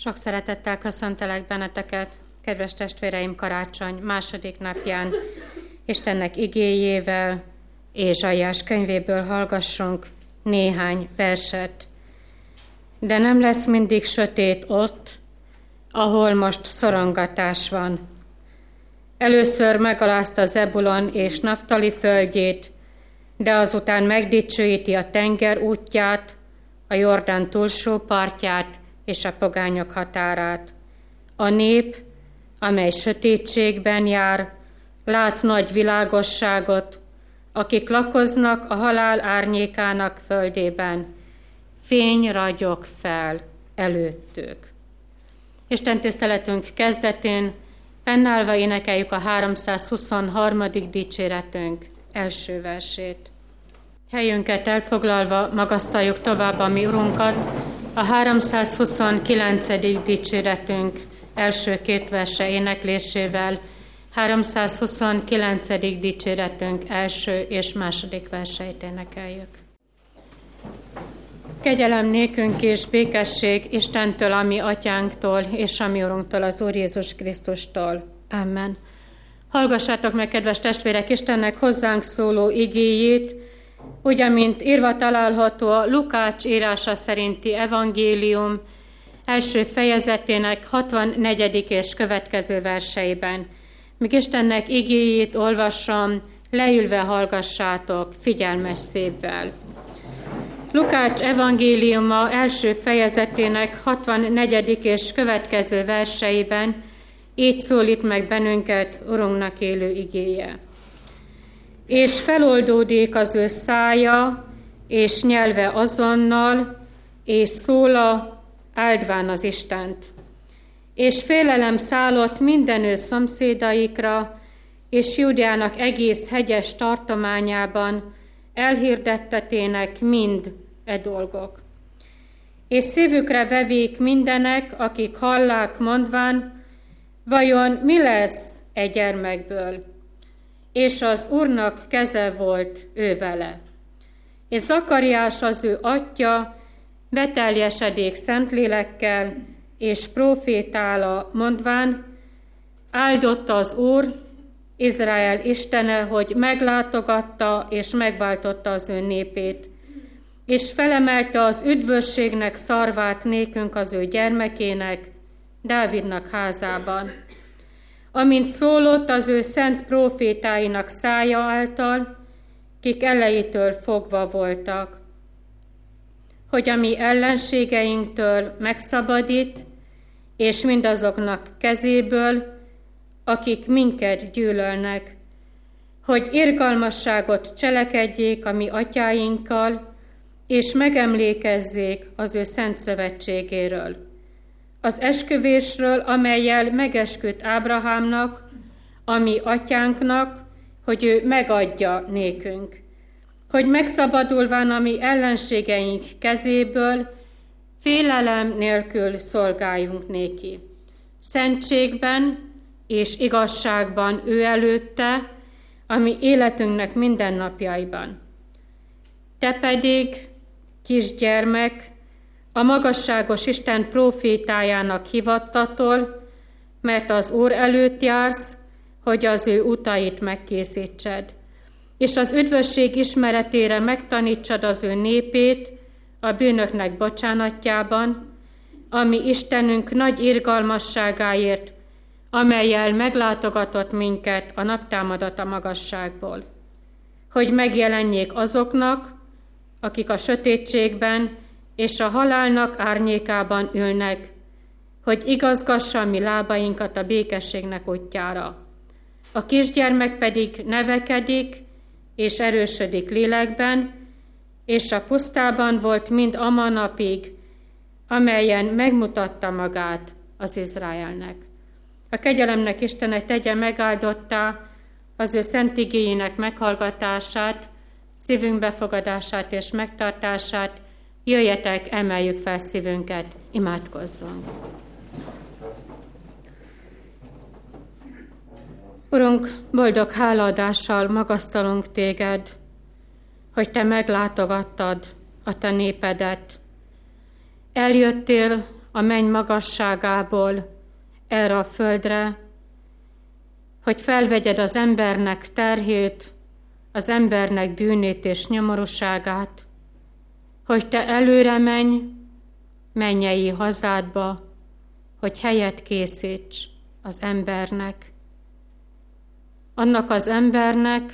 Sok szeretettel köszöntelek benneteket, kedves testvéreim, karácsony második napján. Istennek igéjével és Zsajás könyvéből hallgassunk néhány verset. De nem lesz mindig sötét ott, ahol most szorongatás van. Először megalázta Zebulon és Naftali földjét, de azután megdicsőíti a tenger útját, a Jordán túlsó partját és a pogányok határát. A nép, amely sötétségben jár, lát nagy világosságot, akik lakoznak a halál árnyékának földében. Fény ragyog fel előttük. Isten tiszteletünk kezdetén fennállva énekeljük a 323. dicséretünk első versét. Helyünket elfoglalva magasztaljuk tovább a mi Urunkat, a 329. dicséretünk első két verse éneklésével, 329. dicséretünk első és második verseit énekeljük. Kegyelem nékünk és békesség Istentől, ami atyánktól, és ami Urunktól, az Úr Jézus Krisztustól. Amen. Hallgassátok meg, kedves testvérek, Istennek hozzánk szóló igéjét, úgy, amint írva található a Lukács írása szerinti evangélium első fejezetének 64. és következő verseiben. Míg Istennek igéjét olvasom, leülve hallgassátok figyelmes szépvel. Lukács evangéliuma első fejezetének 64. és következő verseiben így szólít meg bennünket Urunknak élő igéje. És feloldódik az ő szája, és nyelve azonnal, és szóla, áldván az Istent. És félelem szállott minden ő szomszédaikra, és Júdeának egész hegyes tartományában elhirdettetének mind e dolgok. És szívükre vevék mindenek, akik hallák mondván, Vajon mi lesz egy gyermekből? És az Úrnak keze volt ő vele. És Zakariás az ő atya beteljesedék szentlélekkel, és profétála mondván, áldotta az Úr, Izrael Istene, hogy meglátogatta és megváltotta az ő népét, és felemelte az üdvösségnek szarvát nékünk az ő gyermekének, Dávidnak házában. Amint szólott az ő szent profétáinak szája által, kik elejétől fogva voltak, hogy a mi ellenségeinktől megszabadít, és mindazoknak kezéből, akik minket gyűlölnek, hogy irgalmasságot cselekedjék a mi atyáinkkal, és megemlékezzék az ő szent szövetségéről az esküvésről, amelyel megesküdt Ábrahámnak, ami atyánknak, hogy ő megadja nékünk, hogy megszabadulván a mi ellenségeink kezéből, félelem nélkül szolgáljunk néki. Szentségben és igazságban ő előtte, ami életünknek mindennapjaiban. Te pedig, kisgyermek, a magasságos Isten profétájának hivattatol, mert az Úr előtt jársz, hogy az ő utait megkészítsed, és az üdvösség ismeretére megtanítsad az ő népét a bűnöknek bocsánatjában, ami Istenünk nagy irgalmasságáért, amelyel meglátogatott minket a naptámadat a magasságból, hogy megjelenjék azoknak, akik a sötétségben és a halálnak árnyékában ülnek, hogy igazgassa mi lábainkat a békességnek útjára. A kisgyermek pedig nevekedik és erősödik lélekben, és a pusztában volt mind a napig, amelyen megmutatta magát az Izraelnek. A kegyelemnek Istene tegye megáldotta az ő szent igényének meghallgatását, szívünk befogadását és megtartását, Jöjjetek, emeljük fel szívünket, imádkozzunk. Urunk, boldog hálaadással magasztalunk téged, hogy te meglátogattad a te népedet. Eljöttél a menny magasságából erre a földre, hogy felvegyed az embernek terhét, az embernek bűnét és nyomorúságát, hogy te előre menj mennyei hazádba, hogy helyet készíts az embernek. Annak az embernek,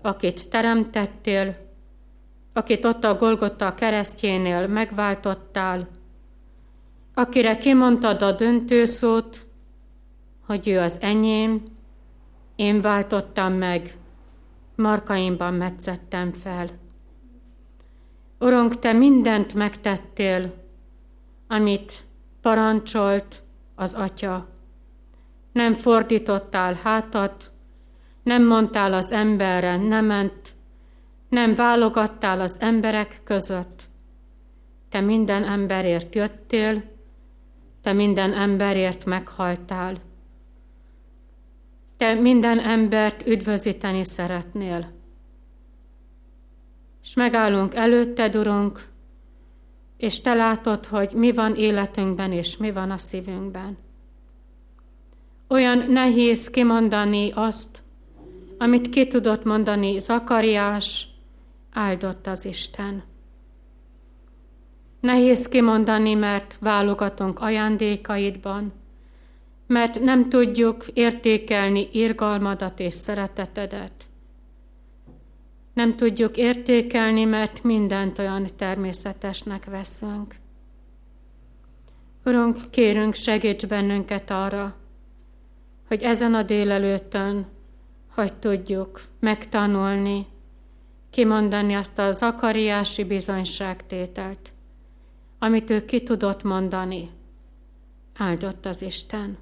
akit teremtettél, akit ott a Golgota keresztjénél megváltottál, akire kimondtad a döntőszót, hogy ő az enyém, én váltottam meg, markaimban metszettem fel. Urunk, Te mindent megtettél, amit parancsolt az Atya. Nem fordítottál hátat, nem mondtál az emberre ment, nem válogattál az emberek között. Te minden emberért jöttél, te minden emberért meghaltál. Te minden embert üdvözíteni szeretnél. És megállunk előtted, Urunk, és Te látod, hogy mi van életünkben, és mi van a szívünkben. Olyan nehéz kimondani azt, amit ki tudott mondani Zakariás, áldott az Isten. Nehéz kimondani, mert válogatunk ajándékaidban, mert nem tudjuk értékelni irgalmadat és szeretetedet. Nem tudjuk értékelni, mert mindent olyan természetesnek veszünk. Urunk, kérünk, segíts bennünket arra, hogy ezen a délelőttön, hogy tudjuk megtanulni, kimondani azt a zakariási bizonyságtételt, amit ő ki tudott mondani. Áldott az Isten.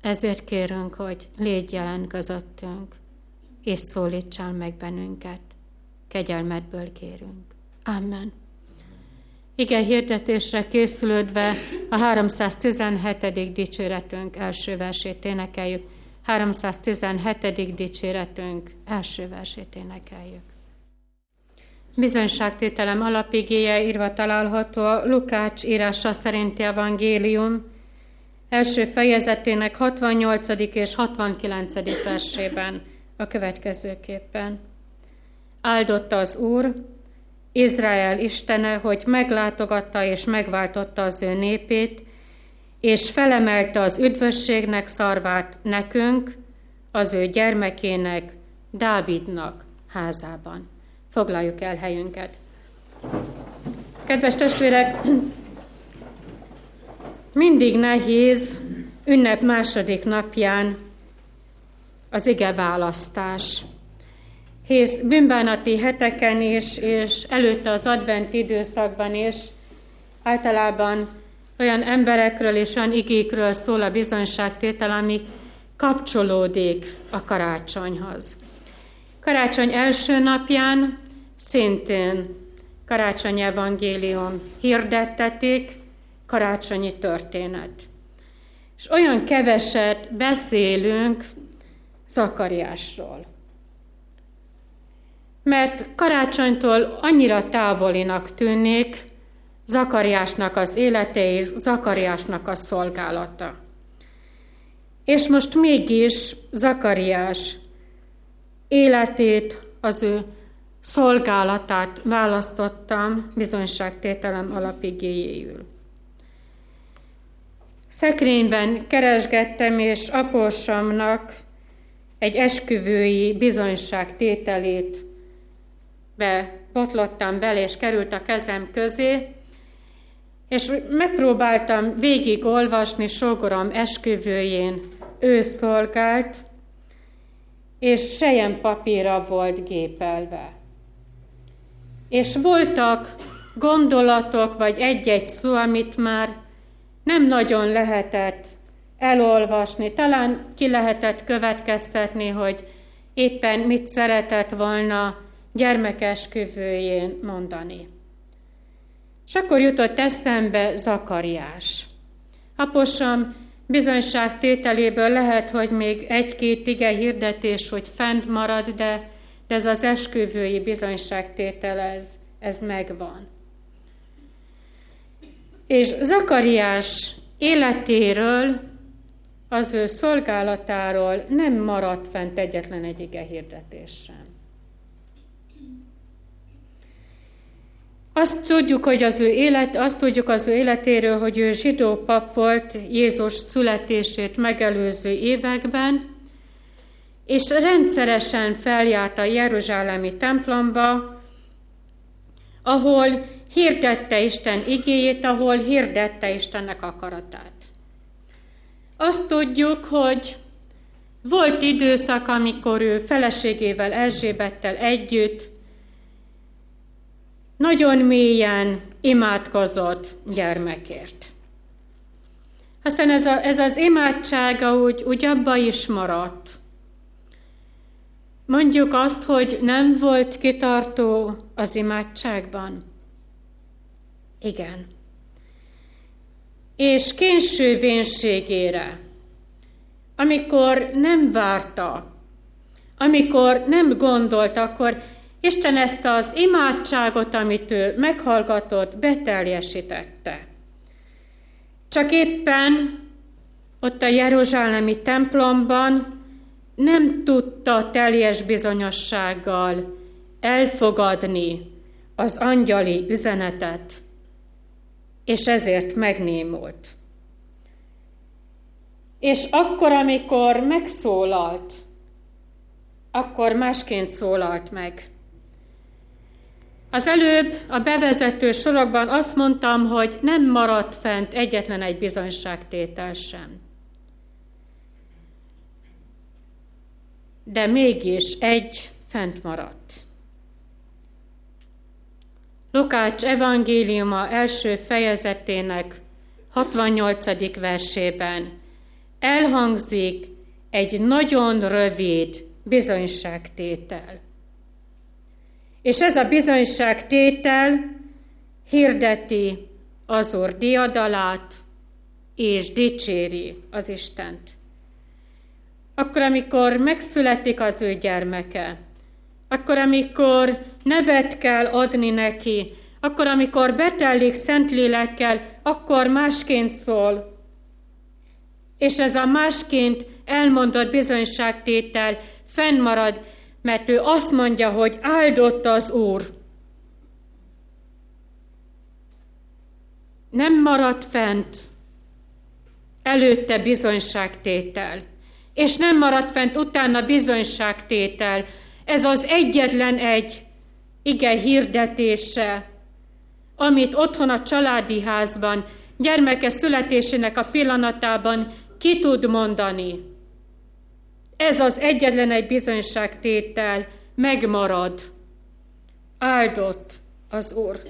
Ezért kérünk, hogy légy jelen közöttünk, és szólítsál meg bennünket. Kegyelmedből kérünk. Amen. Igen, hirdetésre készülődve a 317. dicséretünk első versét énekeljük. 317. dicséretünk első versét énekeljük. Bizonyságtételem alapigéje írva található a Lukács írása szerinti evangélium első fejezetének 68. és 69. versében a következőképpen. Áldotta az Úr, Izrael Istene, hogy meglátogatta és megváltotta az ő népét, és felemelte az üdvösségnek szarvát nekünk, az ő gyermekének, Dávidnak házában. Foglaljuk el helyünket. Kedves testvérek, mindig nehéz ünnep második napján az ige választás. Hisz bűnbánati heteken is, és előtte az advent időszakban is általában olyan emberekről és olyan igékről szól a bizonyságtétel, ami kapcsolódik a karácsonyhoz. Karácsony első napján szintén karácsony evangélium hirdettetik, karácsonyi történet. És olyan keveset beszélünk Zakariásról. Mert karácsonytól annyira távolinak tűnik Zakariásnak az élete és Zakariásnak a szolgálata. És most mégis Zakariás életét, az ő szolgálatát választottam bizonyságtételem alapigéjéül. Szekrényben keresgettem, és apósamnak egy esküvői bizonyságtételét botlottam bele, és került a kezem közé, és megpróbáltam végig olvasni sógorom esküvőjén, ő szolgált, és sejem papírra volt gépelve. És voltak gondolatok, vagy egy-egy szó, amit már nem nagyon lehetett elolvasni. Talán ki lehetett következtetni, hogy éppen mit szeretett volna gyermekesküvőjén mondani. És akkor jutott eszembe Zakariás. Aposam bizonyságtételéből lehet, hogy még egy-két ige hirdetés, hogy fent marad, de, de ez az esküvői bizonyságtétel, ez, ez megvan. És Zakariás életéről, az ő szolgálatáról nem maradt fent egyetlen egy ige hirdetés sem. Azt tudjuk, hogy az ő élet, azt tudjuk az ő életéről, hogy ő zsidó pap volt Jézus születését megelőző években, és rendszeresen feljárt a Jeruzsálemi templomba, ahol hirdette Isten igéjét, ahol hirdette Istennek akaratát. Azt tudjuk, hogy volt időszak, amikor ő feleségével, Erzsébettel együtt nagyon mélyen imádkozott gyermekért. Aztán ez, a, ez az imádsága úgy, úgy abba is maradt. Mondjuk azt, hogy nem volt kitartó az imádságban. Igen. És késő vénségére, amikor nem várta, amikor nem gondolt, akkor Isten ezt az imádságot, amit ő meghallgatott, beteljesítette. Csak éppen ott a Jeruzsálemi templomban nem tudta teljes bizonyossággal elfogadni az angyali üzenetet, és ezért megnémult. És akkor, amikor megszólalt, akkor másként szólalt meg. Az előbb a bevezető sorokban azt mondtam, hogy nem maradt fent egyetlen egy bizonyságtétel sem. De mégis egy fent maradt. Lukács evangéliuma első fejezetének 68. versében elhangzik egy nagyon rövid bizonyságtétel. És ez a bizonyságtétel hirdeti az Úr diadalát, és dicséri az Istent. Akkor, amikor megszületik az ő gyermeke, akkor, amikor nevet kell adni neki, akkor, amikor betellik Szentlélekkel, akkor másként szól. És ez a másként elmondott bizonyságtétel fennmarad, mert ő azt mondja, hogy áldott az Úr. Nem maradt fent előtte bizonyságtétel, és nem maradt fent utána bizonyságtétel. Ez az egyetlen egy ige hirdetése, amit otthon a családi házban, gyermeke születésének a pillanatában ki tud mondani. Ez az egyetlen egy bizonyságtétel megmarad. Áldott az Úr.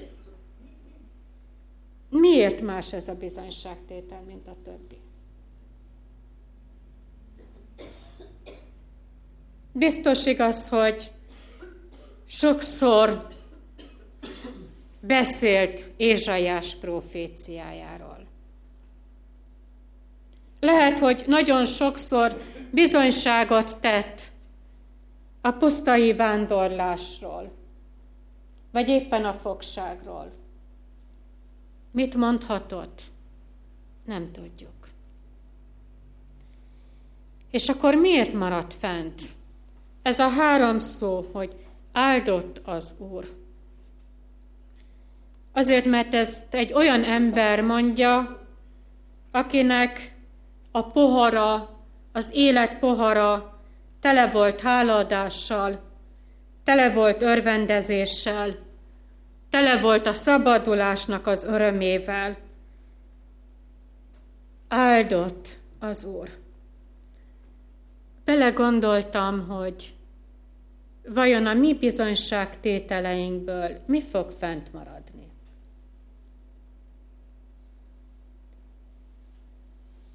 Miért más ez a bizonyságtétel, mint a többi? Biztos igaz, hogy sokszor beszélt Ézsaiás proféciájáról. Lehet, hogy nagyon sokszor bizonyságot tett a pusztai vándorlásról, vagy éppen a fogságról. Mit mondhatott? Nem tudjuk. És akkor miért maradt fent? Ez a három szó, hogy áldott az Úr. Azért, mert ezt egy olyan ember mondja, akinek a pohara az élet pohara tele volt hálaadással, tele volt örvendezéssel, tele volt a szabadulásnak az örömével. Áldott az Úr. Belegondoltam, hogy vajon a mi bizonyságtételeinkből mi fog fent maradni.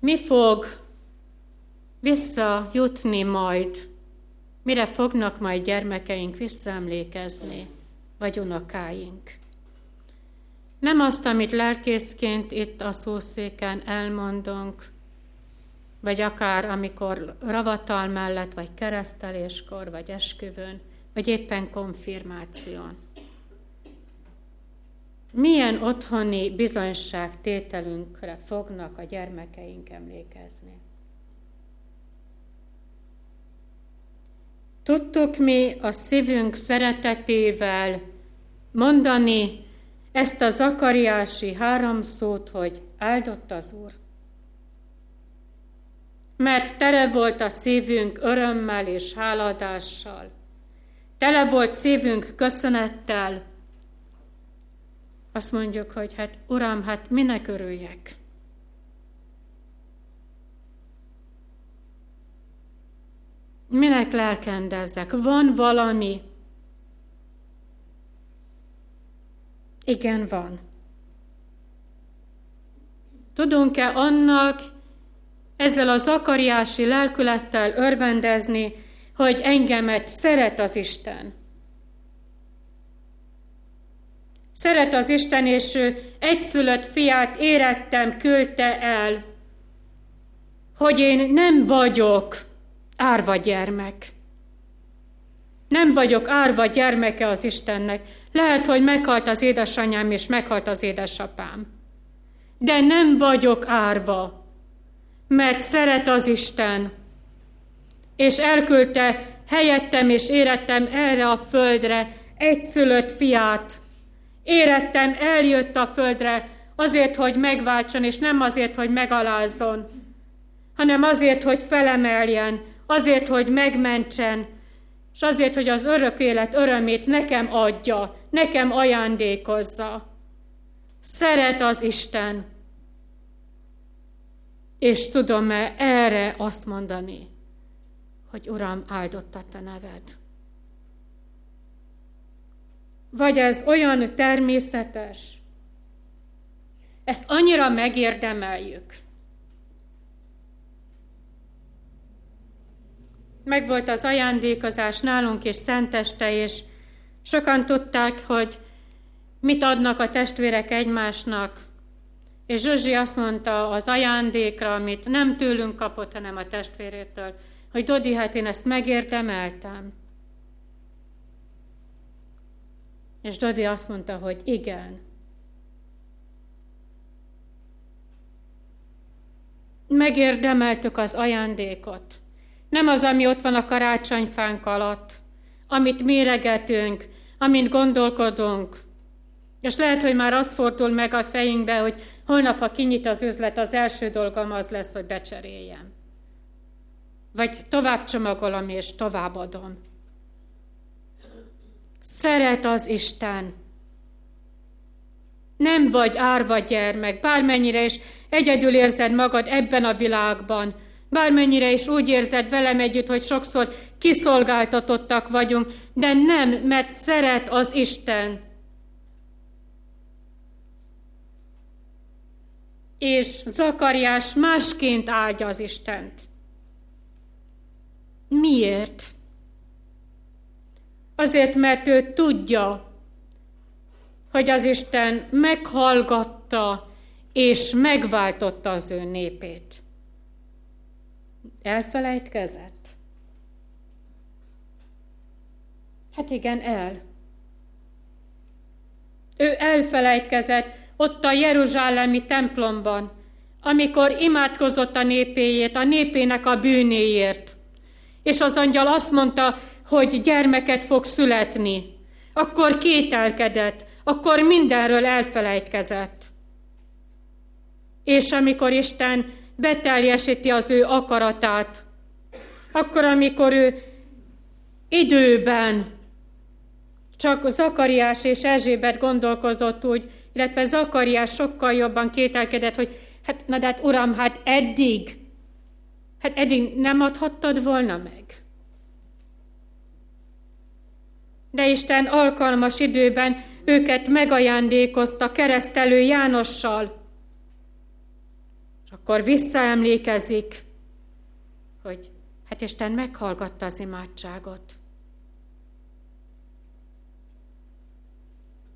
Mi fog visszajutni majd, mire fognak majd gyermekeink visszaemlékezni, vagy unokáink. Nem azt, amit lelkészként itt a szószéken elmondunk, vagy akár amikor ravatal mellett, vagy kereszteléskor, vagy esküvőn, vagy éppen konfirmáción. milyen otthoni bizonyságtételünkre fognak a gyermekeink emlékezni. Tudtuk mi a szívünk szeretetével mondani ezt a zakariási három szót, hogy áldott az Úr? Mert tele volt a szívünk örömmel és háladással. Tele volt szívünk köszönettel. Azt mondjuk, hogy hát Uram, hát minek örüljek? Minek lelkendezzek? Van valami? Igen, van. Tudunk-e annak ezzel a zakariási lelkülettel örvendezni, hogy engemet szeret az Isten? Szeret az Isten, és ő egyszülött fiát érettem, küldte el, hogy én nem vagyok árva gyermek. Nem vagyok árva gyermeke az Istennek. Lehet, hogy meghalt az édesanyám, és meghalt az édesapám. De nem vagyok árva, mert szeret az Isten, és elküldte helyettem és érettem erre a földre egyszülött fiát. Érettem, eljött a földre azért, hogy megváltson, és nem azért, hogy megalázzon, hanem azért, hogy felemeljen, azért, hogy megmentsen, és azért, hogy az örök élet örömét nekem adja, nekem ajándékozza. Szeret az Isten. És tudom-e erre azt mondani, hogy Uram, áldott a te neved. Vagy ez olyan természetes, ezt annyira megérdemeljük, megvolt az ajándékozás nálunk és szenteste, és sokan tudták, hogy mit adnak a testvérek egymásnak. És Zsuzsi azt mondta az ajándékra, amit nem tőlünk kapott, hanem a testvérétől, hogy Dodi, hát én ezt megérdemeltem. És Dodi azt mondta, hogy igen. Megérdemeltük az ajándékot. Nem az, ami ott van a karácsonyfánk alatt, amit méregetünk, amint gondolkodunk. És lehet, hogy már az fordul meg a fejünkbe, hogy holnap, ha kinyit az üzlet, az első dolgom az lesz, hogy becseréljem. Vagy tovább csomagolom és továbbadom. Szeret az Isten. Nem vagy árva gyermek, bármennyire is egyedül érzed magad ebben a világban, Bármennyire is úgy érzed velem együtt, hogy sokszor kiszolgáltatottak vagyunk, de nem, mert szeret az Isten. És Zakariás másként áldja az Istent. Miért? Azért, mert ő tudja, hogy az Isten meghallgatta és megváltotta az ő népét. Elfelejtkezett? Hát igen, el. Ő elfelejtkezett ott a Jeruzsálemi templomban, amikor imádkozott a népéjét, a népének a bűnéért. És az angyal azt mondta, hogy gyermeket fog születni. Akkor kételkedett, akkor mindenről elfelejtkezett. És amikor Isten beteljesíti az ő akaratát. Akkor, amikor ő időben csak Zakariás és Erzsébet gondolkozott úgy, illetve Zakariás sokkal jobban kételkedett, hogy hát, na de hát uram, hát eddig, hát eddig nem adhattad volna meg. De Isten alkalmas időben őket megajándékozta keresztelő Jánossal, és akkor visszaemlékezik, hogy hát Isten meghallgatta az imádságot.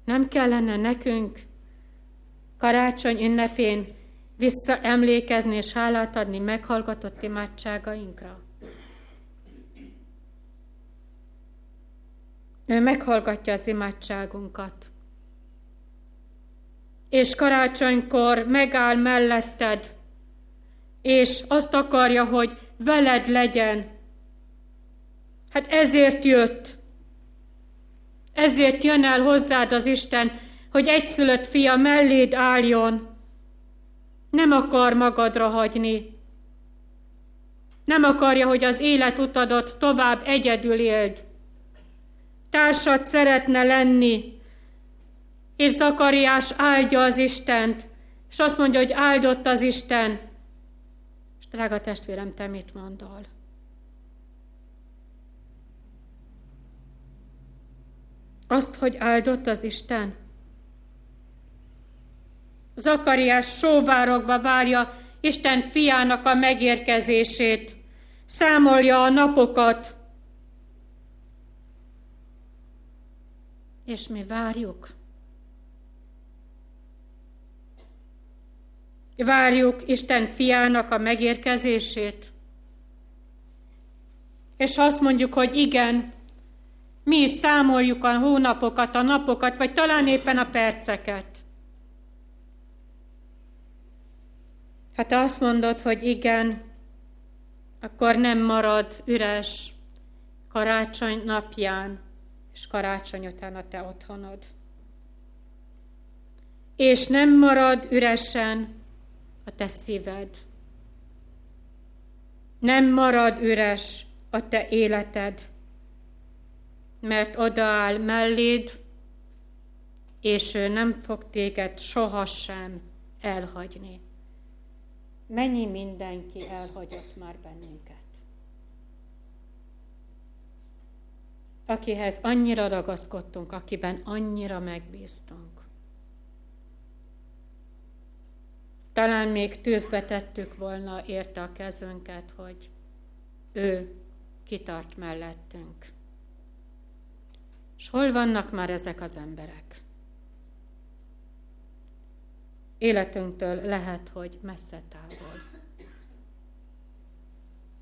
Nem kellene nekünk karácsony ünnepén visszaemlékezni és hálát adni meghallgatott imádságainkra? Ő meghallgatja az imádságunkat. és karácsonykor megáll melletted, és azt akarja, hogy veled legyen. Hát ezért jött. Ezért jön el hozzád az Isten, hogy egyszülött fia melléd álljon. Nem akar magadra hagyni. Nem akarja, hogy az életutadat tovább egyedül éld. Társad szeretne lenni, és Zakariás áldja az Istent, és azt mondja, hogy áldott az Isten. És drága testvérem, te mit mondol? Azt, hogy áldott az Isten? Zakariás sóvárogva várja Isten fiának a megérkezését, számolja a napokat, és mi várjuk. Várjuk Isten fiának a megérkezését. És azt mondjuk, hogy igen, mi is számoljuk a hónapokat, a napokat, vagy talán éppen a perceket. Ha te azt mondod, hogy igen, akkor nem marad üres karácsony napján, és karácsony után a te otthonod. És nem marad üresen a te szíved. Nem marad üres a te életed, mert odaáll melléd, és ő nem fog téged sohasem elhagyni. Mennyi mindenki elhagyott már bennünket. Akihez annyira ragaszkodtunk, akiben annyira megbíztunk. Talán még tűzbe tettük volna érte a kezünket, hogy ő kitart mellettünk. És hol vannak már ezek az emberek? Életünktől lehet, hogy messze távol.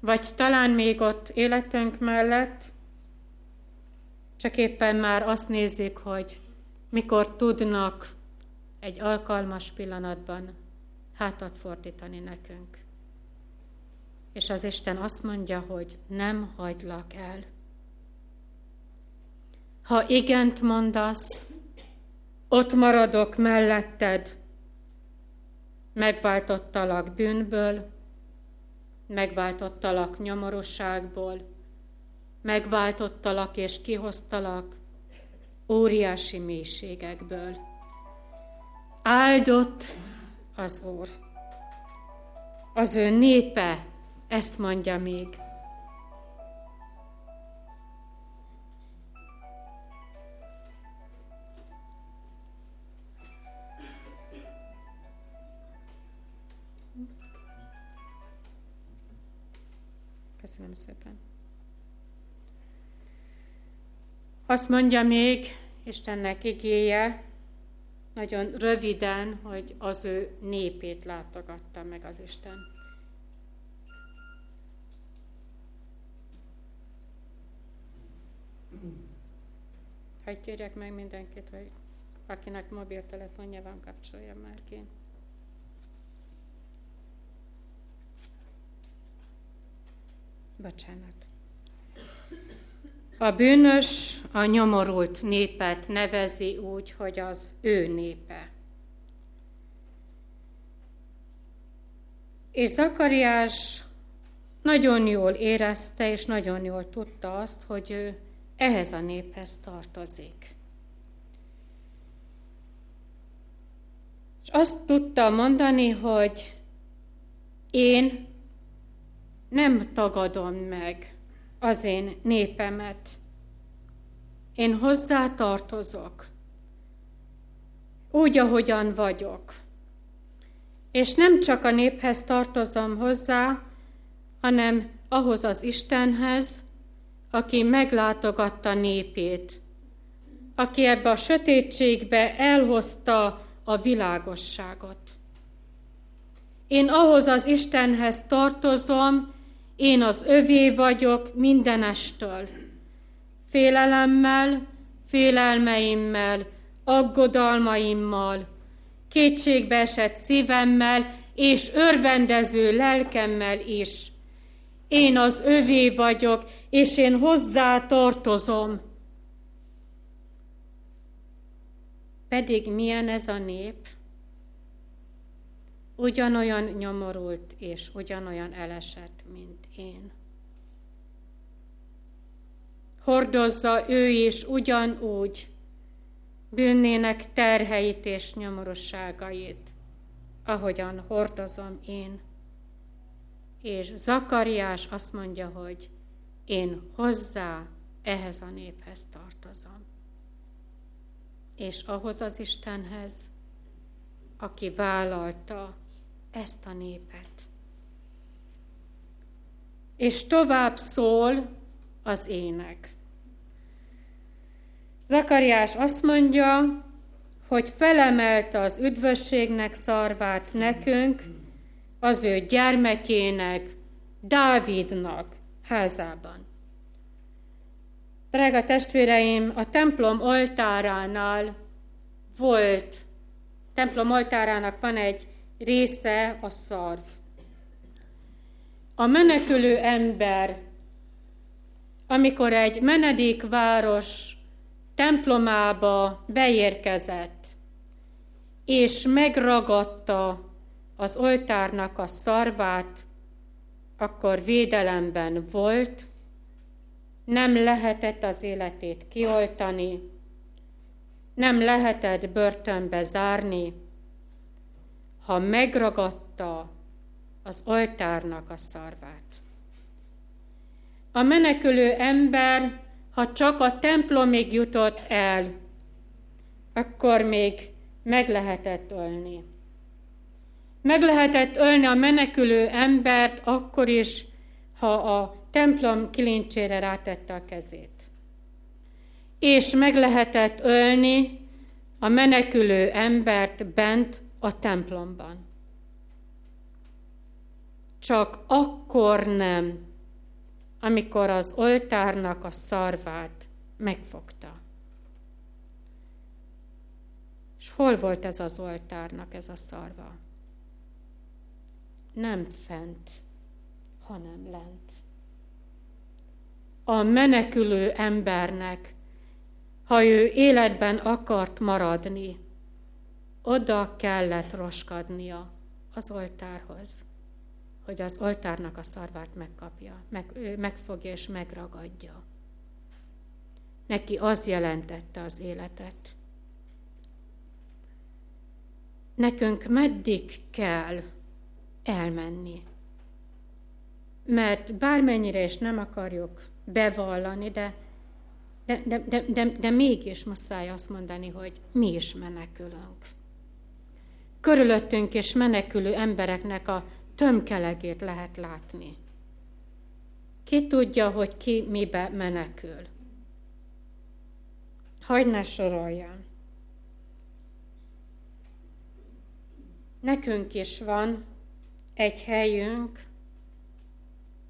Vagy talán még ott életünk mellett, csak éppen már azt nézik, hogy mikor tudnak egy alkalmas pillanatban hátat fordítani nekünk. És az Isten azt mondja, hogy nem hagylak el. Ha igent mondasz, ott maradok melletted, megváltottalak bűnből, megváltottalak nyomorosságból, megváltottalak és kihoztalak óriási mélységekből. Áldott az Úr. Az ő népe ezt mondja még. Azt mondja még Istennek igéje, nagyon röviden, hogy az ő népét látogatta meg az Isten. Hogy kérjek meg mindenkit, hogy akinek mobiltelefonja van, kapcsolja már ki. Bocsánat. A bűnös a nyomorult népet nevezi úgy, hogy az ő népe. És Zakariás nagyon jól érezte, és nagyon jól tudta azt, hogy ő ehhez a néphez tartozik. És azt tudta mondani, hogy én nem tagadom meg az én népemet. Én hozzá tartozok, úgy, ahogyan vagyok. És nem csak a néphez tartozom hozzá, hanem ahhoz az Istenhez, aki meglátogatta népét, aki ebbe a sötétségbe elhozta a világosságot. Én ahhoz az Istenhez tartozom, én az övé vagyok mindenestől. Félelemmel, félelmeimmel, aggodalmaimmal, kétségbeesett szívemmel és örvendező lelkemmel is. Én az övé vagyok, és én hozzá tartozom. Pedig milyen ez a nép? Ugyanolyan nyomorult és ugyanolyan elesett, mint én. Hordozza ő is ugyanúgy bűnnének terheit és nyomorosságait, ahogyan hordozom én. És Zakariás azt mondja, hogy én hozzá ehhez a néphez tartozom. És ahhoz az Istenhez, aki vállalta ezt a népet. És tovább szól az ének. Zakariás azt mondja, hogy felemelte az üdvösségnek szarvát nekünk, az ő gyermekének, Dávidnak házában. Drága testvéreim, a templom oltáránál volt, templom oltárának van egy része a szarv. A menekülő ember, amikor egy menedékváros templomába beérkezett, és megragadta az oltárnak a szarvát, akkor védelemben volt, nem lehetett az életét kioltani, nem lehetett börtönbe zárni, ha megragadta az oltárnak a szarvát. A menekülő ember, ha csak a templomig jutott el, akkor még meg lehetett ölni. Meg lehetett ölni a menekülő embert akkor is, ha a templom kilincsére rátette a kezét. És meg lehetett ölni a menekülő embert bent a templomban. Csak akkor nem, amikor az oltárnak a szarvát megfogta. És hol volt ez az oltárnak ez a szarva? Nem fent, hanem lent. A menekülő embernek, ha ő életben akart maradni, oda kellett roskadnia az oltárhoz, hogy az oltárnak a szarvát megkapja, meg, megfogja és megragadja. Neki az jelentette az életet. Nekünk meddig kell elmenni? Mert bármennyire is nem akarjuk bevallani, de, de, de, de, de, de mégis muszáj azt mondani, hogy mi is menekülünk körülöttünk és menekülő embereknek a tömkelegét lehet látni. Ki tudja, hogy ki mibe menekül. Hagy ne soroljam. Nekünk is van egy helyünk,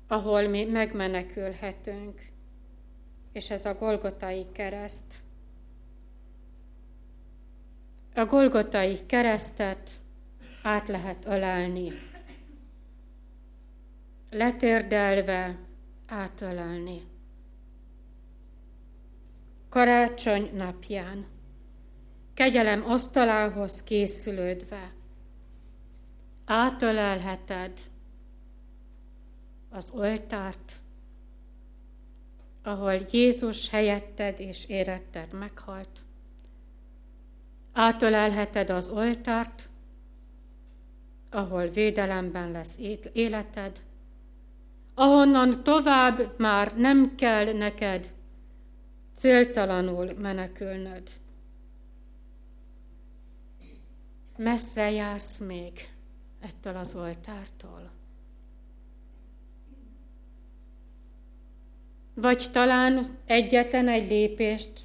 ahol mi megmenekülhetünk, és ez a Golgotai kereszt. A Golgotai keresztet át lehet ölelni. Letérdelve átölelni. Karácsony napján, kegyelem asztalához készülődve, átölelheted az oltárt, ahol Jézus helyetted és éretted meghalt, Átölelheted az oltárt, ahol védelemben lesz életed, ahonnan tovább már nem kell neked céltalanul menekülnöd. Messze jársz még ettől az oltártól. Vagy talán egyetlen egy lépést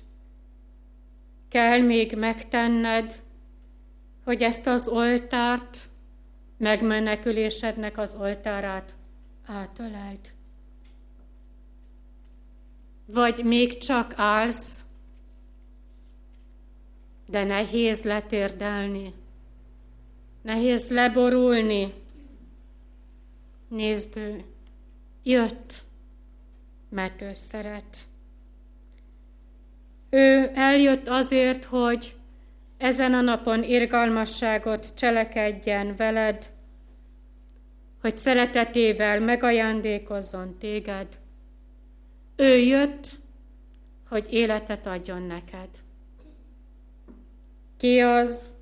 kell még megtenned, hogy ezt az oltárt, megmenekülésednek az oltárát átöleld. Vagy még csak állsz, de nehéz letérdelni, nehéz leborulni. Nézd, ő jött, mert ő szeret. Ő eljött azért, hogy ezen a napon irgalmasságot cselekedjen veled, hogy szeretetével megajándékozzon téged. Ő jött, hogy életet adjon neked. Ki az,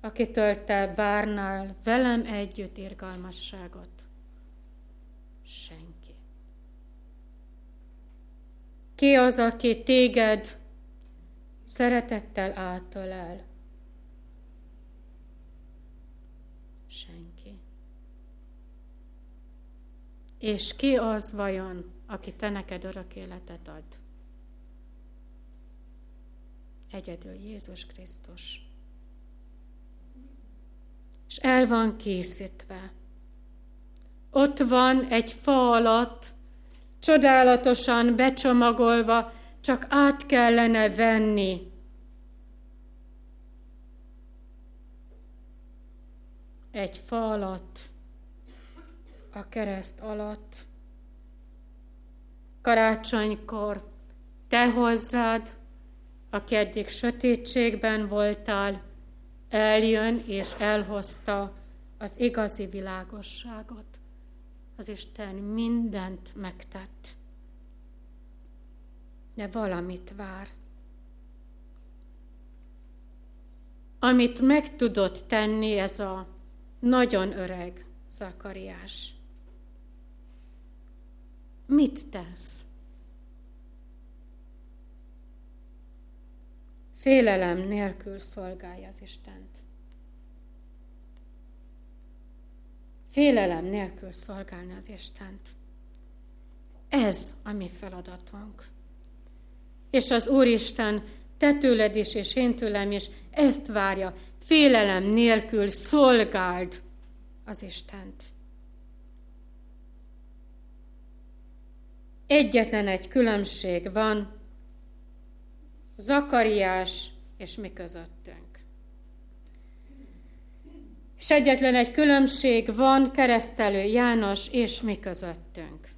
akitől te várnál velem együtt irgalmasságot? Senki. Ki az, aki téged szeretettel átölel? Senki. És ki az vajon, aki te neked örök életet ad? Egyedül Jézus Krisztus. És el van készítve. Ott van egy fa alatt, csodálatosan becsomagolva, csak át kellene venni. Egy fa alatt, a kereszt alatt. Karácsonykor te hozzád, aki eddig sötétségben voltál, eljön és elhozta az igazi világosságot. Az Isten mindent megtett de valamit vár. Amit meg tudott tenni ez a nagyon öreg Zakariás. Mit tesz? Félelem nélkül szolgálja az Istent. Félelem nélkül szolgálni az Istent. Ez a mi feladatunk és az Úristen te tőled is, és én tőlem is ezt várja, félelem nélkül szolgáld az Istent. Egyetlen egy különbség van Zakariás és mi közöttünk. És egyetlen egy különbség van keresztelő János és mi közöttünk.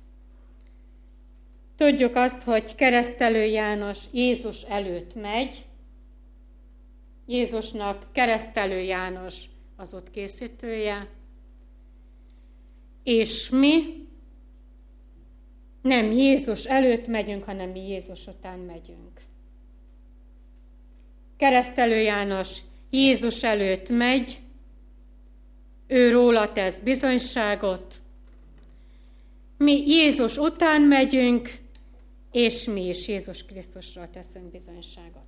Tudjuk azt, hogy keresztelő János Jézus előtt megy. Jézusnak keresztelő János az ott készítője. És mi nem Jézus előtt megyünk, hanem mi Jézus után megyünk. Keresztelő János Jézus előtt megy, ő róla tesz bizonyságot, mi Jézus után megyünk, és mi is Jézus Krisztusról teszünk bizonyságot.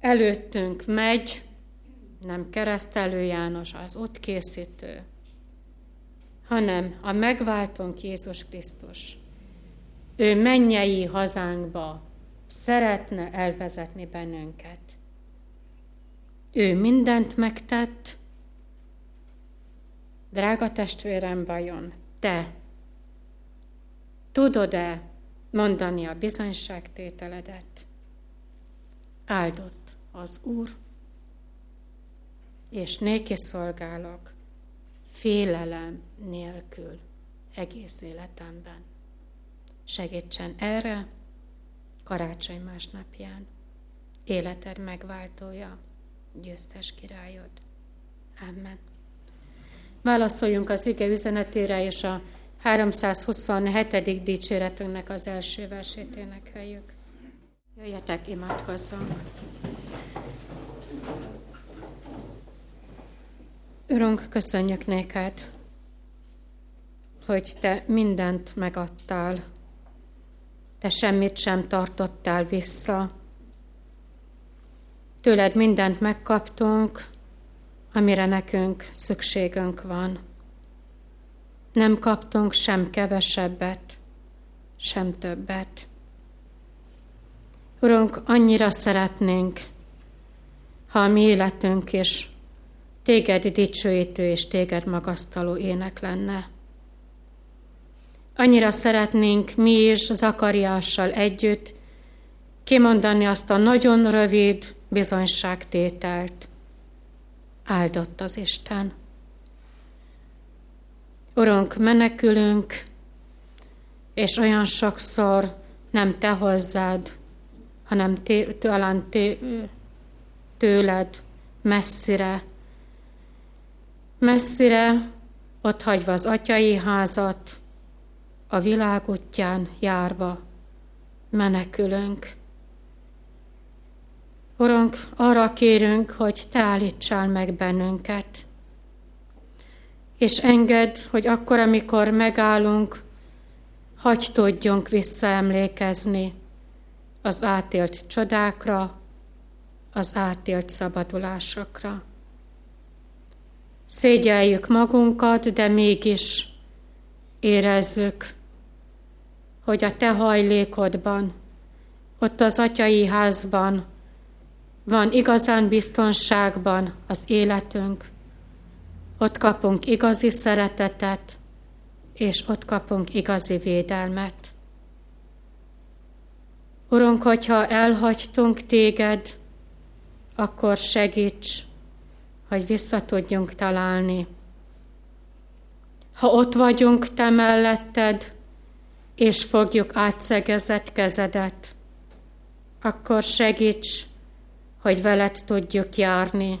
Előttünk megy, nem keresztelő János, az készítő, hanem a megváltunk Jézus Krisztus. Ő mennyei hazánkba szeretne elvezetni bennünket. Ő mindent megtett. Drága testvérem, vajon te Tudod-e mondani a bizonyságtételedet? Áldott az Úr, és néki szolgálok félelem nélkül egész életemben. Segítsen erre karácsony másnapján, életed megváltója, győztes királyod. Amen. Válaszoljunk az ige üzenetére és a 327. dicséretünknek az első versét énekeljük. Jöjjetek, imádkozzunk! Urunk, köszönjük néked, hogy te mindent megadtál, te semmit sem tartottál vissza. Tőled mindent megkaptunk, amire nekünk szükségünk van nem kaptunk sem kevesebbet, sem többet. Urunk, annyira szeretnénk, ha a mi életünk is téged dicsőítő és téged magasztaló ének lenne. Annyira szeretnénk mi is Zakariással együtt kimondani azt a nagyon rövid bizonyságtételt. Áldott az Isten. Urunk, menekülünk, és olyan sokszor nem te hozzád, hanem té, tőled messzire. Messzire, ott hagyva az atyai házat, a világ útján járva menekülünk. Urunk, arra kérünk, hogy Te állítsál meg bennünket, és engedd, hogy akkor, amikor megállunk, hagy tudjunk visszaemlékezni az átélt csodákra, az átélt szabadulásokra. Szégyeljük magunkat, de mégis érezzük, hogy a Te hajlékodban, ott az atyai házban van igazán biztonságban az életünk, ott kapunk igazi szeretetet, és ott kapunk igazi védelmet. Urunk, hogyha elhagytunk téged, akkor segíts, hogy vissza tudjunk találni. Ha ott vagyunk te melletted, és fogjuk átszegezett kezedet, akkor segíts, hogy veled tudjuk járni,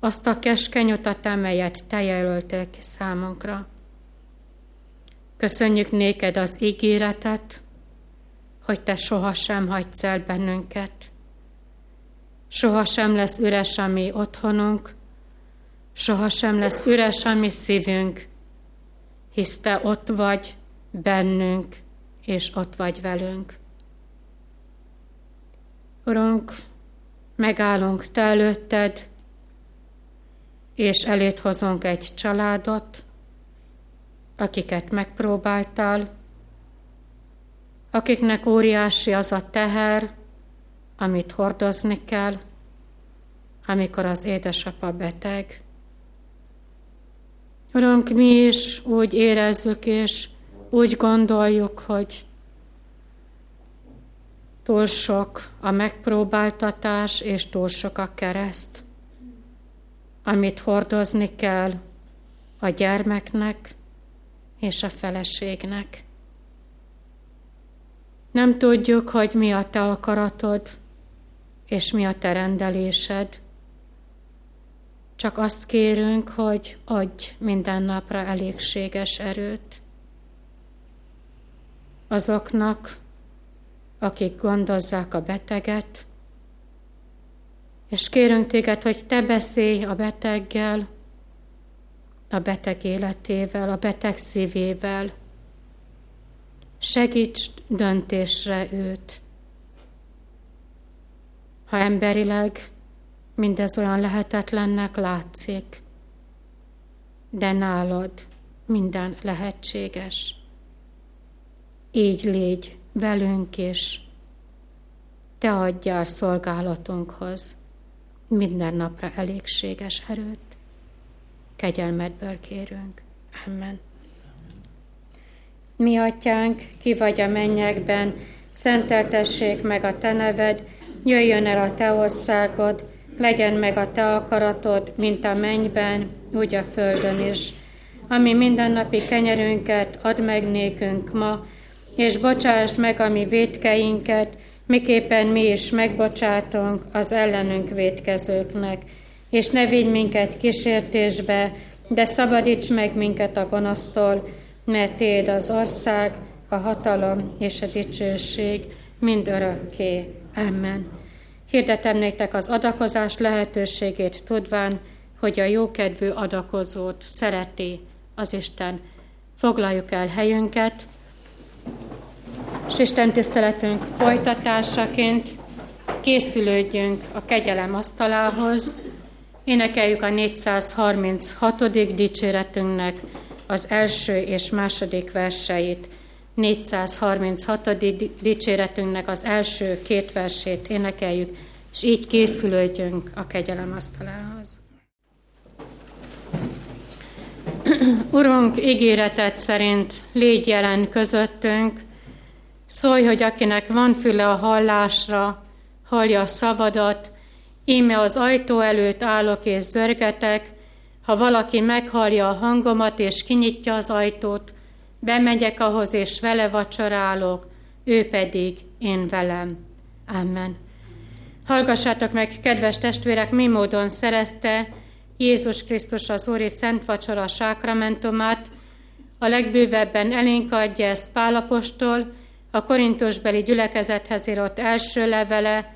azt a keskeny utat, amelyet te jelöltél ki számunkra. Köszönjük néked az ígéretet, hogy te sohasem hagysz el bennünket. Sohasem lesz üres a mi otthonunk, sohasem lesz üres a mi szívünk, hisz te ott vagy bennünk, és ott vagy velünk. Urunk, megállunk Te előtted, és elét hozunk egy családot, akiket megpróbáltál, akiknek óriási az a teher, amit hordozni kell, amikor az édesapa beteg. Urunk, mi is úgy érezzük és úgy gondoljuk, hogy túl sok a megpróbáltatás, és túl sok a kereszt, amit hordozni kell a gyermeknek és a feleségnek. Nem tudjuk, hogy mi a te akaratod, és mi a te rendelésed. Csak azt kérünk, hogy adj minden napra elégséges erőt. Azoknak, akik gondozzák a beteget, és kérünk téged, hogy te beszélj a beteggel, a beteg életével, a beteg szívével. Segíts döntésre őt. Ha emberileg mindez olyan lehetetlennek látszik, de nálad minden lehetséges. Így légy velünk is. Te adjál szolgálatunkhoz minden napra elégséges erőt. Kegyelmedből kérünk. Amen. Mi atyánk, ki vagy a mennyekben, szenteltessék meg a te neved, jöjjön el a te országod, legyen meg a te akaratod, mint a mennyben, úgy a földön is. Ami mindennapi kenyerünket add meg nékünk ma, és bocsásd meg a mi védkeinket, miképpen mi is megbocsátunk az ellenünk védkezőknek. És ne vigy minket kísértésbe, de szabadíts meg minket a gonosztól, mert Téd az ország, a hatalom és a dicsőség mind örökké. Amen. Hirdetem néktek az adakozás lehetőségét tudván, hogy a jókedvű adakozót szereti az Isten. Foglaljuk el helyünket, és Isten tiszteletünk folytatásaként készülődjünk a kegyelem asztalához, énekeljük a 436. dicséretünknek az első és második verseit. 436. dicséretünknek az első két versét énekeljük, és így készülődjünk a kegyelem asztalához. Urunk, ígéretet szerint légy jelen közöttünk, szólj, hogy akinek van füle a hallásra, hallja a szavadat, Íme az ajtó előtt állok és zörgetek, ha valaki meghallja a hangomat és kinyitja az ajtót, bemegyek ahhoz és vele vacsorálok, ő pedig én velem. Amen. Hallgassátok meg, kedves testvérek, mi módon szerezte Jézus Krisztus az Úri Szent Vacsora sákramentumát, a legbővebben elénk adja ezt Pálapostól, a korintusbeli gyülekezethez írott első levele,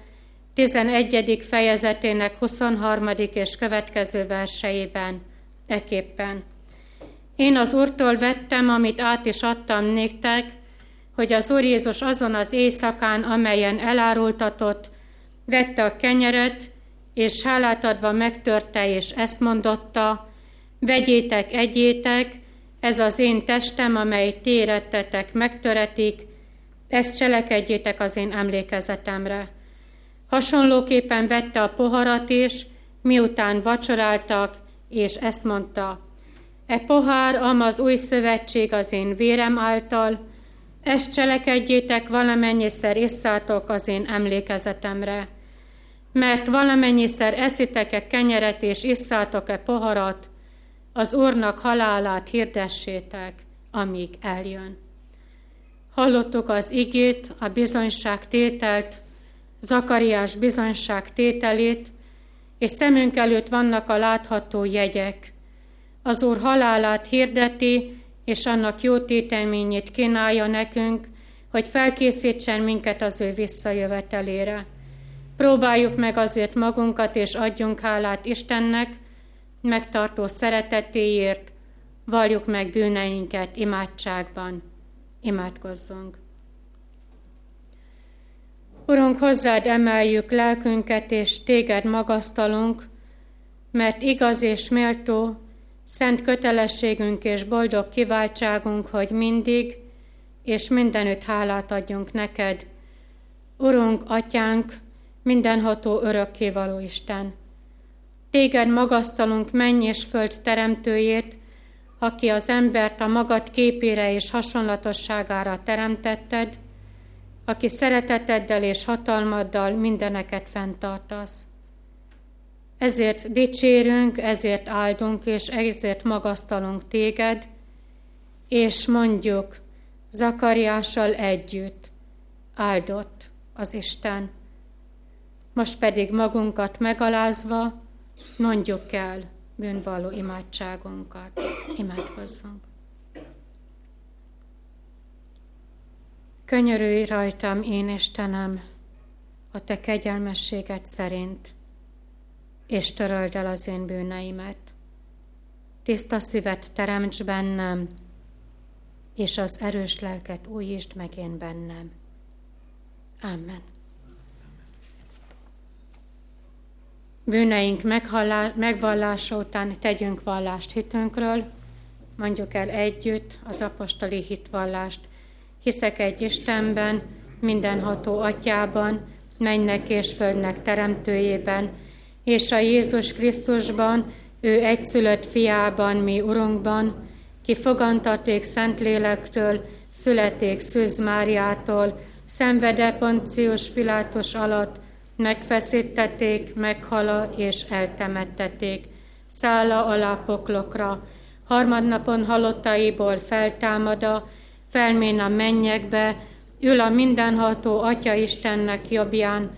11. fejezetének 23. és következő verseiben, eképpen. Én az Úrtól vettem, amit át is adtam néktek, hogy az Úr Jézus azon az éjszakán, amelyen elárultatott, vette a kenyeret, és hálát adva megtörte, és ezt mondotta, vegyétek, egyétek, ez az én testem, amely térettetek, megtöretik, ezt cselekedjétek az én emlékezetemre. Hasonlóképpen vette a poharat is, miután vacsoráltak, és ezt mondta, E pohár, am az új szövetség az én vérem által, ezt cselekedjétek valamennyiszer isszátok az én emlékezetemre. Mert valamennyiszer eszitek-e kenyeret és isszátok-e poharat, az Úrnak halálát hirdessétek, amíg eljön. Hallottuk az igét, a bizonyság tételt, Zakariás bizonyság tételét, és szemünk előtt vannak a látható jegyek. Az Úr halálát hirdeti, és annak jó tételményét kínálja nekünk, hogy felkészítsen minket az ő visszajövetelére. Próbáljuk meg azért magunkat, és adjunk hálát Istennek, megtartó szeretetéért, valljuk meg bűneinket imádságban. Imádkozzunk! Urunk, hozzád emeljük lelkünket, és téged magasztalunk, mert igaz és méltó, szent kötelességünk és boldog kiváltságunk, hogy mindig és mindenütt hálát adjunk neked. Urunk, atyánk, mindenható örökkévaló Isten. Téged magasztalunk menny és föld teremtőjét, aki az embert a magad képére és hasonlatosságára teremtetted, aki szereteteddel és hatalmaddal mindeneket fenntartasz. Ezért dicsérünk, ezért áldunk, és ezért magasztalunk téged, és mondjuk Zakariással együtt, áldott az Isten. Most pedig magunkat megalázva mondjuk el bűnvalló imádságunkat. Imádkozzunk. Könyörülj rajtam, én Istenem, a te kegyelmességed szerint, és töröld el az én bűneimet. Tiszta szívet teremts bennem, és az erős lelket újítsd meg én bennem. Amen. Bűneink megvallása után tegyünk vallást hitünkről, mondjuk el együtt az apostoli hitvallást – Hiszek egy Istenben, mindenható atyában, mennek és földnek teremtőjében, és a Jézus Krisztusban, ő egyszülött fiában, mi Urunkban, ki fogantaték Szentlélektől, születék Szűz Máriától, szenvede Poncius Pilátus alatt, megfeszítették, meghala és eltemettették. Szála alá poklokra, harmadnapon halottaiból feltámada, felmén a mennyekbe, ül a mindenható Atya Istennek jobbján,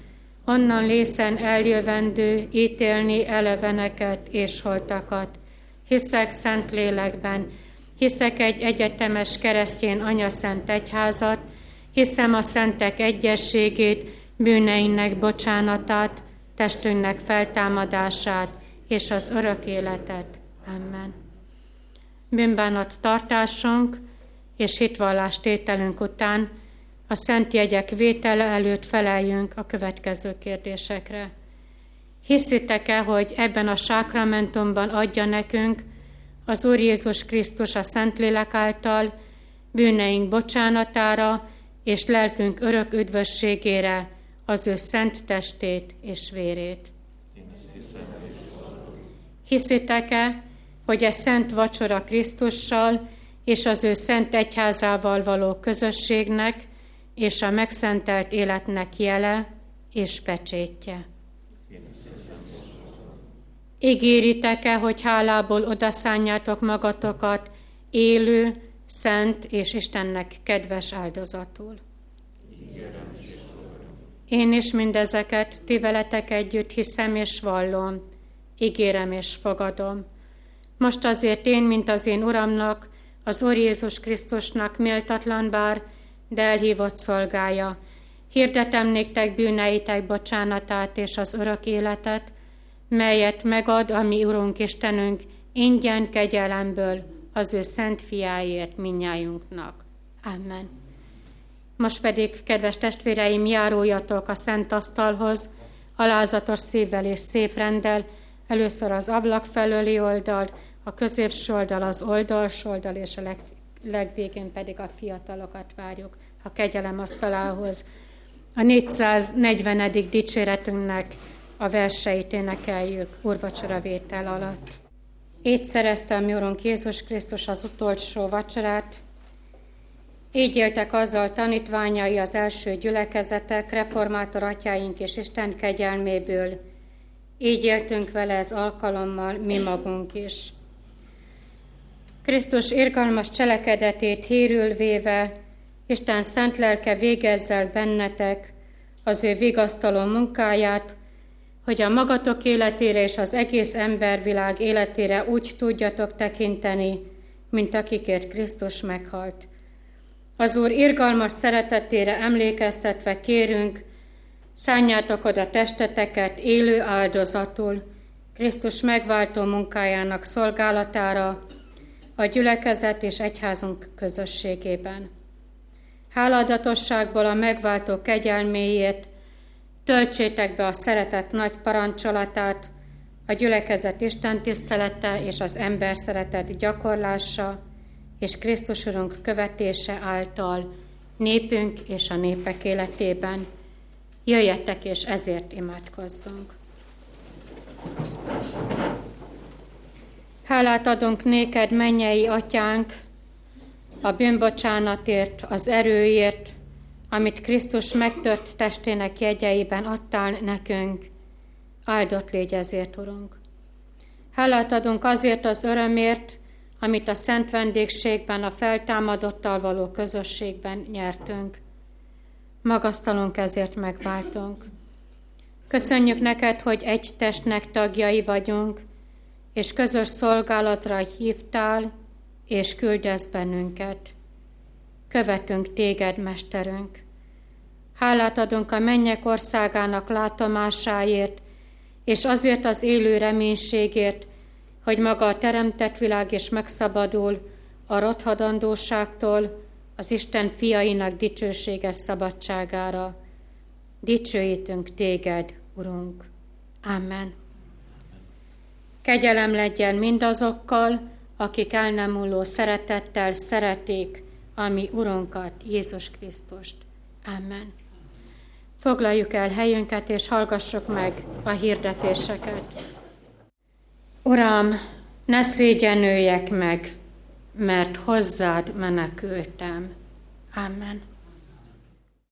onnan lészen eljövendő ítélni eleveneket és holtakat. Hiszek szent lélekben, hiszek egy egyetemes keresztjén anyaszent egyházat, hiszem a szentek egyességét, bűneinek bocsánatát, testünknek feltámadását és az örök életet. Amen. Bűnbánat tartásunk, és hitvallás tételünk után a szent jegyek vétele előtt feleljünk a következő kérdésekre. Hiszitek-e, hogy ebben a sákramentumban adja nekünk az Úr Jézus Krisztus a Szentlélek által bűneink bocsánatára és lelkünk örök üdvösségére az ő szent testét és vérét? Hiszitek-e, hogy a szent vacsora Krisztussal és az ő szent egyházával való közösségnek és a megszentelt életnek jele és pecsétje. Ígéritek-e, hogy hálából odaszánjátok magatokat élő, szent és Istennek kedves áldozatul? Én is mindezeket ti veletek együtt hiszem és vallom, ígérem és fogadom. Most azért én, mint az én Uramnak, az Úr Jézus Krisztusnak méltatlan bár, de elhívott szolgája. Hirdetem néktek bűneitek bocsánatát és az örök életet, melyet megad a mi Urunk Istenünk ingyen kegyelemből az ő szent fiáért minnyájunknak. Amen. Most pedig, kedves testvéreim, járuljatok a szent asztalhoz, alázatos szívvel és szép rendel, először az ablak felőli oldal, a középső oldal, az oldalsó oldal, és a leg, legvégén pedig a fiatalokat várjuk a kegyelem asztalához. A 440. dicséretünknek a verseit énekeljük urvacsora vétel alatt. Így szerezte a mi Urunk Jézus Krisztus az utolsó vacsorát, így éltek azzal tanítványai az első gyülekezetek, reformátor atyáink és Isten kegyelméből. Így éltünk vele ez alkalommal mi magunk is. Krisztus irgalmas cselekedetét hírül véve, Isten szent lelke végezzel bennetek az ő vigasztaló munkáját, hogy a magatok életére és az egész embervilág életére úgy tudjatok tekinteni, mint akikért Krisztus meghalt. Az Úr irgalmas szeretetére emlékeztetve kérünk, szálljátok oda testeteket élő áldozatul, Krisztus megváltó munkájának szolgálatára, a gyülekezet és egyházunk közösségében. Háladatosságból a megváltó kegyelméért töltsétek be a szeretet nagy parancsolatát, a gyülekezet Isten tisztelete és az ember szeretet gyakorlása, és Krisztus Urunk követése által népünk és a népek életében. Jöjjetek, és ezért imádkozzunk. Hálát adunk néked, mennyei atyánk, a bűnbocsánatért, az erőért, amit Krisztus megtört testének jegyeiben adtál nekünk. Áldott légy ezért, Urunk. Hálát adunk azért az örömért, amit a szent vendégségben, a feltámadottal való közösségben nyertünk. Magasztalunk ezért megváltunk. Köszönjük neked, hogy egy testnek tagjai vagyunk, és közös szolgálatra hívtál, és küldesz bennünket. Követünk téged, Mesterünk. Hálát adunk a mennyek országának látomásáért, és azért az élő reménységért, hogy maga a teremtett világ is megszabadul a rothadandóságtól, az Isten fiainak dicsőséges szabadságára. Dicsőítünk téged, Urunk. Amen. Kegyelem legyen mindazokkal, akik el nem múló szeretettel szeretik a mi Urunkat, Jézus Krisztust. Amen. Foglaljuk el helyünket, és hallgassuk meg a hirdetéseket. Uram, ne szégyenüljek meg, mert hozzád menekültem. Amen.